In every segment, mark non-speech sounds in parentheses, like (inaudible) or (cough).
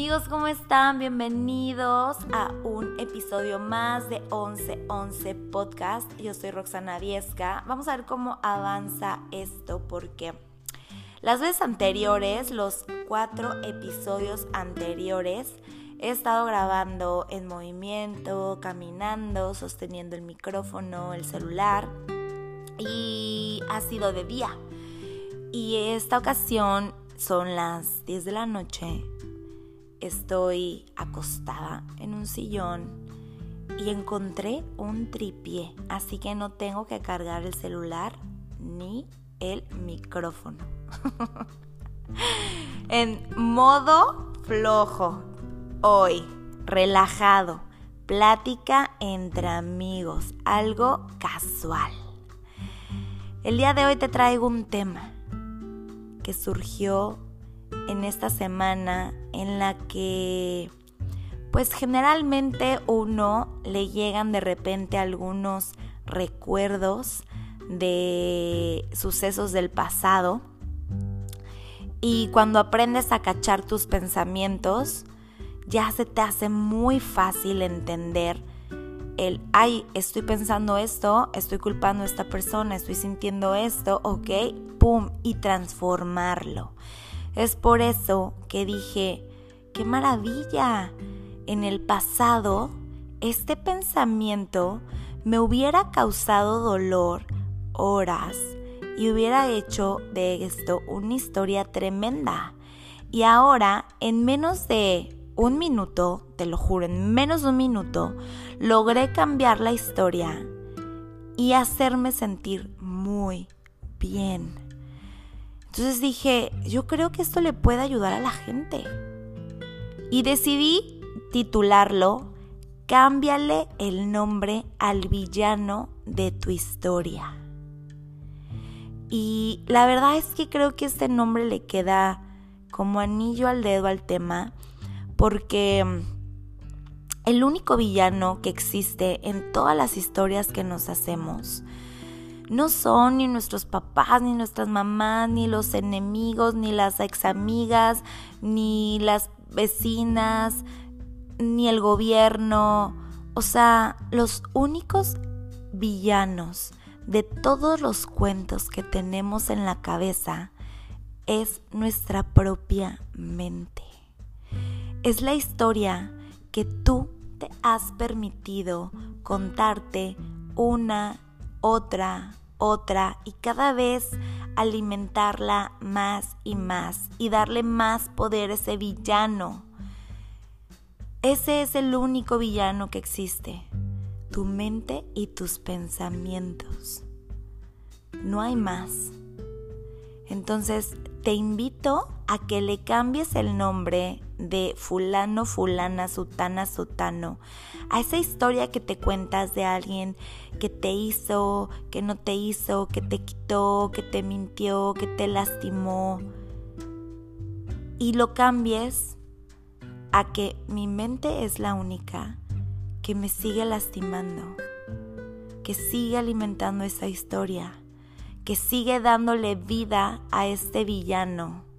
Amigos, ¿cómo están? Bienvenidos a un episodio más de 1111 Podcast. Yo soy Roxana Viesca. Vamos a ver cómo avanza esto porque las veces anteriores, los cuatro episodios anteriores, he estado grabando en movimiento, caminando, sosteniendo el micrófono, el celular y ha sido de día. Y esta ocasión son las 10 de la noche. Estoy acostada en un sillón y encontré un tripié, así que no tengo que cargar el celular ni el micrófono. (laughs) en modo flojo, hoy, relajado, plática entre amigos, algo casual. El día de hoy te traigo un tema que surgió en esta semana en la que pues generalmente uno le llegan de repente algunos recuerdos de sucesos del pasado y cuando aprendes a cachar tus pensamientos ya se te hace muy fácil entender el, ay, estoy pensando esto, estoy culpando a esta persona, estoy sintiendo esto, ok, pum, y transformarlo. Es por eso que dije, qué maravilla. En el pasado, este pensamiento me hubiera causado dolor horas y hubiera hecho de esto una historia tremenda. Y ahora, en menos de un minuto, te lo juro, en menos de un minuto, logré cambiar la historia y hacerme sentir muy bien. Entonces dije, yo creo que esto le puede ayudar a la gente. Y decidí titularlo, cámbiale el nombre al villano de tu historia. Y la verdad es que creo que este nombre le queda como anillo al dedo al tema porque mm, el único villano que existe en todas las historias que nos hacemos no son ni nuestros papás, ni nuestras mamás, ni los enemigos, ni las ex amigas, ni las vecinas, ni el gobierno. O sea, los únicos villanos de todos los cuentos que tenemos en la cabeza es nuestra propia mente. Es la historia que tú te has permitido contarte una, otra, otra y cada vez alimentarla más y más y darle más poder a ese villano. Ese es el único villano que existe, tu mente y tus pensamientos. No hay más. Entonces te invito a que le cambies el nombre de fulano, fulana, sutana, sutano, a esa historia que te cuentas de alguien que te hizo, que no te hizo, que te quitó, que te mintió, que te lastimó, y lo cambies a que mi mente es la única que me sigue lastimando, que sigue alimentando esa historia, que sigue dándole vida a este villano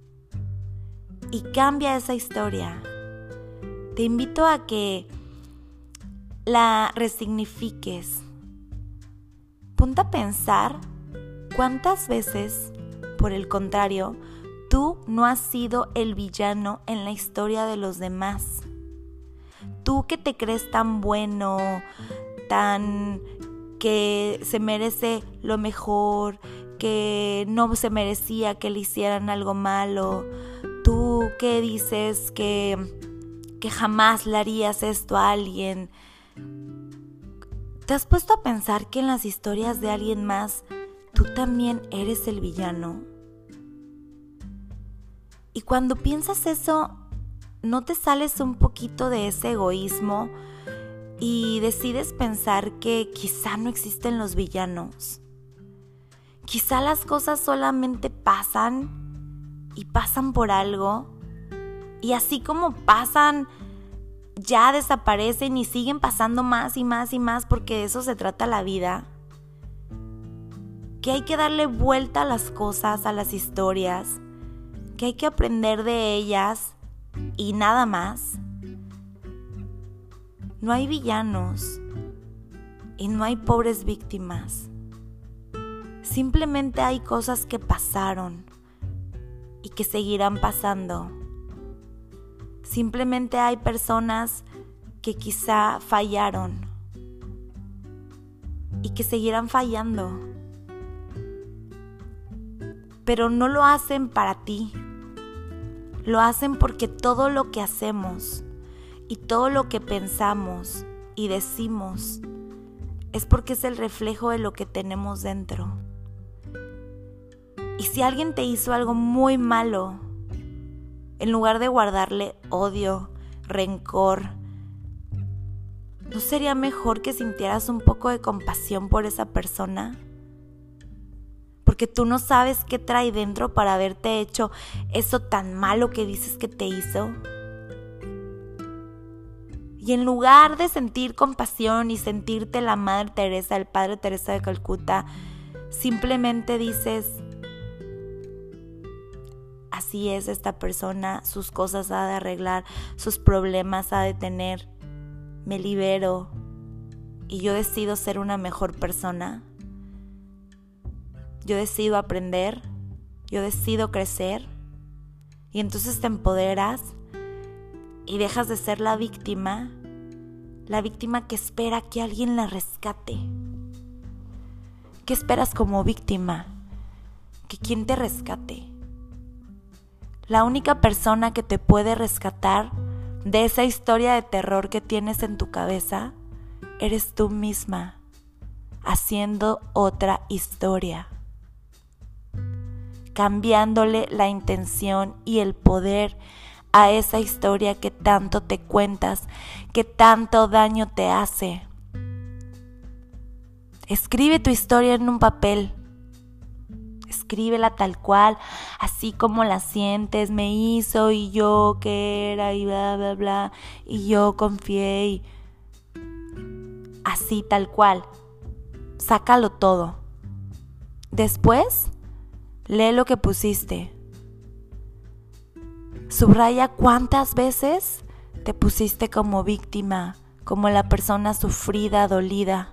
y cambia esa historia. Te invito a que la resignifiques. Ponte a pensar cuántas veces, por el contrario, tú no has sido el villano en la historia de los demás. Tú que te crees tan bueno, tan que se merece lo mejor, que no se merecía que le hicieran algo malo, que dices que, que jamás le harías esto a alguien, ¿te has puesto a pensar que en las historias de alguien más tú también eres el villano? Y cuando piensas eso, ¿no te sales un poquito de ese egoísmo y decides pensar que quizá no existen los villanos? Quizá las cosas solamente pasan y pasan por algo y así como pasan, ya desaparecen y siguen pasando más y más y más porque de eso se trata la vida. Que hay que darle vuelta a las cosas, a las historias, que hay que aprender de ellas y nada más. No hay villanos y no hay pobres víctimas. Simplemente hay cosas que pasaron y que seguirán pasando. Simplemente hay personas que quizá fallaron y que seguirán fallando. Pero no lo hacen para ti. Lo hacen porque todo lo que hacemos y todo lo que pensamos y decimos es porque es el reflejo de lo que tenemos dentro. Y si alguien te hizo algo muy malo, en lugar de guardarle odio, rencor, ¿no sería mejor que sintieras un poco de compasión por esa persona? Porque tú no sabes qué trae dentro para haberte hecho eso tan malo que dices que te hizo. Y en lugar de sentir compasión y sentirte la Madre Teresa, el Padre Teresa de Calcuta, simplemente dices, así es esta persona, sus cosas ha de arreglar, sus problemas ha de tener. Me libero y yo decido ser una mejor persona. Yo decido aprender, yo decido crecer y entonces te empoderas y dejas de ser la víctima, la víctima que espera que alguien la rescate. ¿Qué esperas como víctima? Que quien te rescate. La única persona que te puede rescatar de esa historia de terror que tienes en tu cabeza eres tú misma, haciendo otra historia, cambiándole la intención y el poder a esa historia que tanto te cuentas, que tanto daño te hace. Escribe tu historia en un papel escríbela tal cual, así como la sientes, me hizo y yo que era y bla, bla, bla, y yo confié y así tal cual. Sácalo todo. Después, lee lo que pusiste. Subraya cuántas veces te pusiste como víctima, como la persona sufrida, dolida.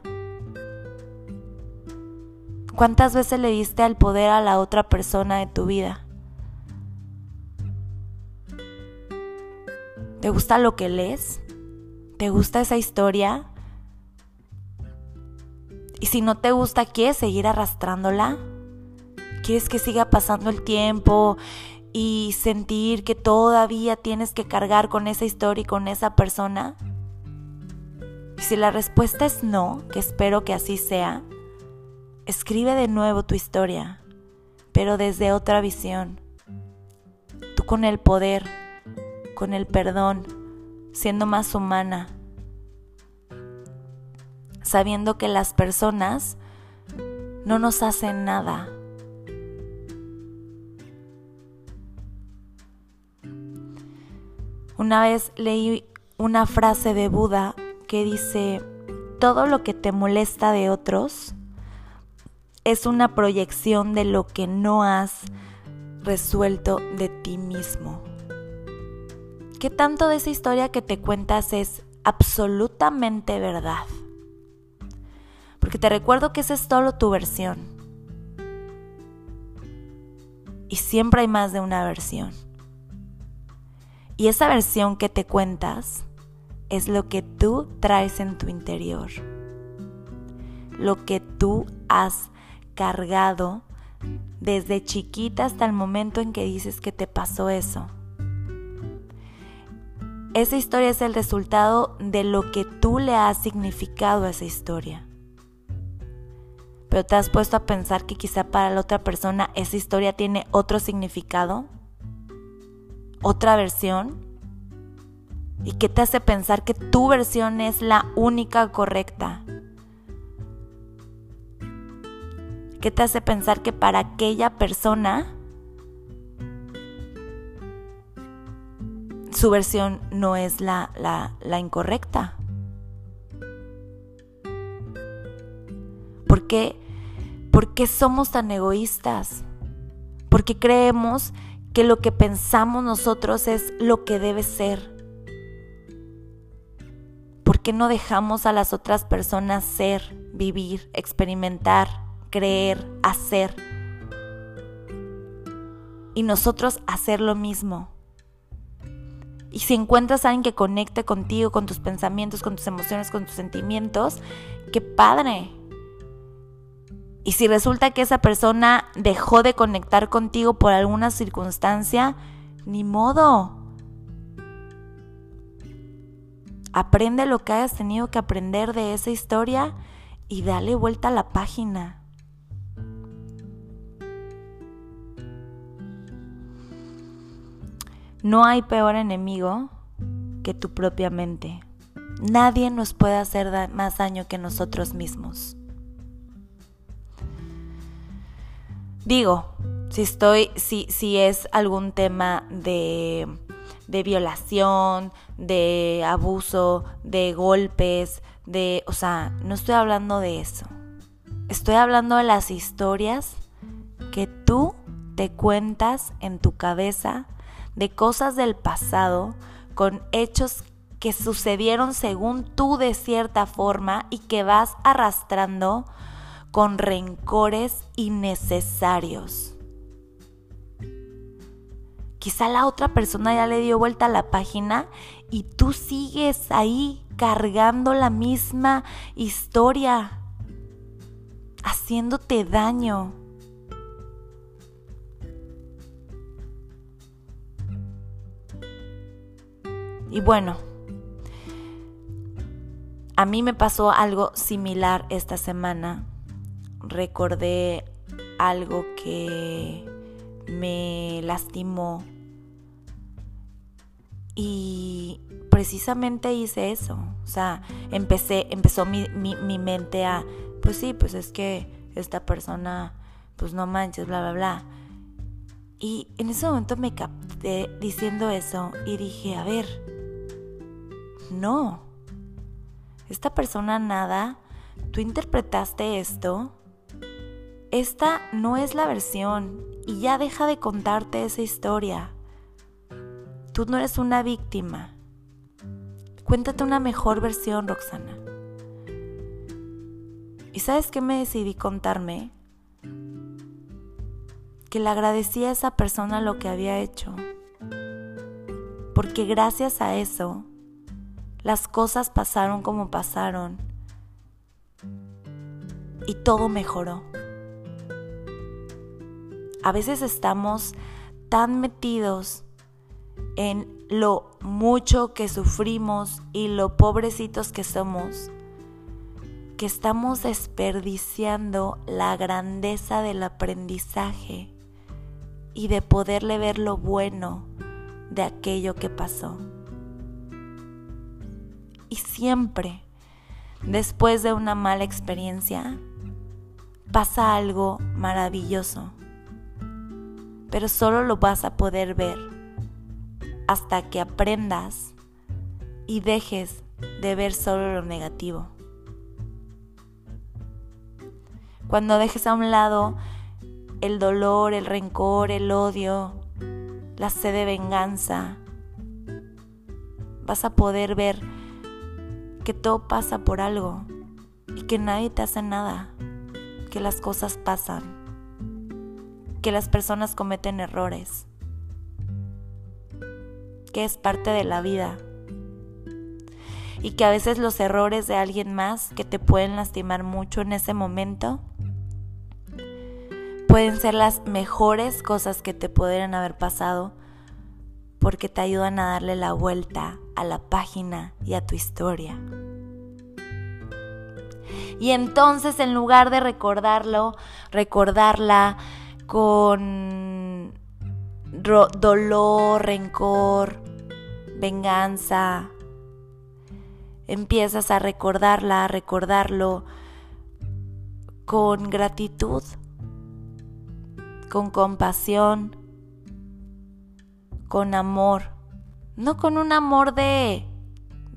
¿Cuántas veces le diste al poder a la otra persona de tu vida? ¿Te gusta lo que lees? ¿Te gusta esa historia? Y si no te gusta, ¿quieres seguir arrastrándola? ¿Quieres que siga pasando el tiempo y sentir que todavía tienes que cargar con esa historia y con esa persona? Y si la respuesta es no, que espero que así sea, Escribe de nuevo tu historia, pero desde otra visión. Tú con el poder, con el perdón, siendo más humana, sabiendo que las personas no nos hacen nada. Una vez leí una frase de Buda que dice, todo lo que te molesta de otros es una proyección de lo que no has resuelto de ti mismo. ¿Qué tanto de esa historia que te cuentas es absolutamente verdad? Porque te recuerdo que esa es solo tu versión. Y siempre hay más de una versión. Y esa versión que te cuentas es lo que tú traes en tu interior. Lo que tú has cargado desde chiquita hasta el momento en que dices que te pasó eso. Esa historia es el resultado de lo que tú le has significado a esa historia. Pero te has puesto a pensar que quizá para la otra persona esa historia tiene otro significado, otra versión, y que te hace pensar que tu versión es la única correcta. ¿Qué te hace pensar que para aquella persona su versión no es la, la, incorrecta? ¿Por qué? ¿Por qué somos tan egoístas? Porque creemos que lo que pensamos nosotros es lo que debe ser. ¿Por qué no dejamos a las otras personas ser, vivir, experimentar, creer, hacer? Y nosotros hacer lo mismo. Y si encuentras a alguien que conecte contigo, con tus pensamientos, con tus emociones, con tus sentimientos, qué padre. Y si resulta que esa persona dejó de conectar contigo por alguna circunstancia, ni modo. Aprende lo que hayas tenido que aprender de esa historia y dale vuelta a la página. No hay peor enemigo que tu propia mente. Nadie nos puede hacer más daño que nosotros mismos. Digo, si estoy, si, si es algún tema de, de violación, de abuso, de golpes, de, o sea, no estoy hablando de eso. Estoy hablando de las historias que tú te cuentas en tu cabeza de cosas del pasado con hechos que sucedieron según tú de cierta forma y que vas arrastrando con rencores innecesarios. Quizá la otra persona ya le dio vuelta a la página y tú sigues ahí cargando la misma historia, haciéndote daño. Y bueno, a mí me pasó algo similar esta semana. Recordé algo que me lastimó y precisamente hice eso. O sea, empecé, empezó mi, mi, mi mente a, pues sí, pues es que esta persona, pues no manches, bla, bla, bla. Y en ese momento me capté diciendo eso y dije, a ver, no. Esta persona nada, tú interpretaste esto. Esta no es la versión y ya deja de contarte esa historia. Tú no eres una víctima. Cuéntate una mejor versión, Roxana. ¿Y sabes qué me decidí contarme? Que le agradecí a esa persona lo que había hecho. Porque gracias a eso las cosas pasaron como pasaron y todo mejoró. A veces estamos tan metidos en lo mucho que sufrimos y lo pobrecitos que somos, que estamos desperdiciando la grandeza del aprendizaje y de poderle ver lo bueno de aquello que pasó. Y siempre, después de una mala experiencia, pasa algo maravilloso. Pero solo lo vas a poder ver hasta que aprendas y dejes de ver solo lo negativo. Cuando dejes a un lado el dolor, el rencor, el odio, la sed de venganza, vas a poder ver que todo pasa por algo y que nadie te hace nada, que las cosas pasan, que las personas cometen errores, que es parte de la vida y que a veces los errores de alguien más que te pueden lastimar mucho en ese momento pueden ser las mejores cosas que te podrían haber pasado porque te ayudan a darle la vuelta a la página y a tu historia. Y entonces en lugar de recordarlo, recordarla con dolor, rencor, venganza, empiezas a recordarla, a recordarlo con gratitud, con compasión, con amor, no con un amor de,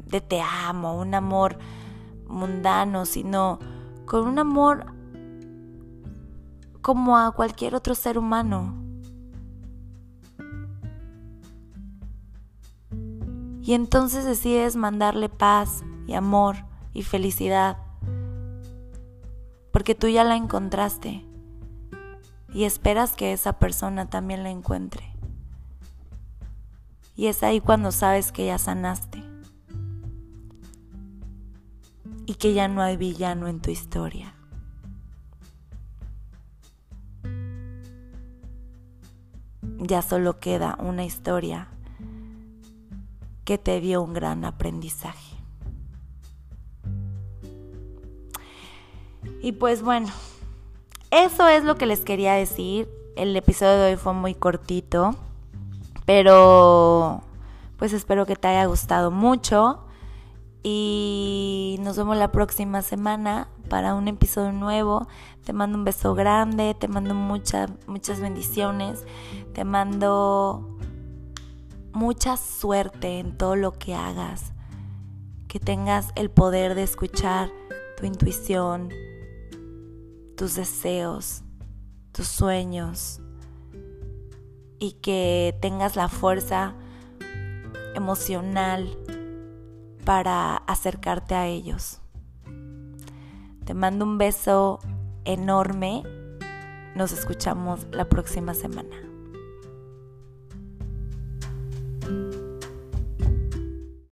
de te amo, un amor mundano, sino con un amor como a cualquier otro ser humano. Y entonces decides mandarle paz y amor y felicidad, porque tú ya la encontraste y esperas que esa persona también la encuentre. Y es ahí cuando sabes que ya sanaste. Y que ya no hay villano en tu historia. Ya solo queda una historia que te dio un gran aprendizaje. Y pues bueno, eso es lo que les quería decir. El episodio de hoy fue muy cortito, pero pues espero que te haya gustado mucho. Y nos vemos la próxima semana para un episodio nuevo. Te mando un beso grande, te mando muchas, muchas bendiciones, te mando mucha suerte en todo lo que hagas, que tengas el poder de escuchar tu intuición, tus deseos, tus sueños y que tengas la fuerza emocional para acercarte a ellos. Te mando un beso enorme. Nos escuchamos la próxima semana.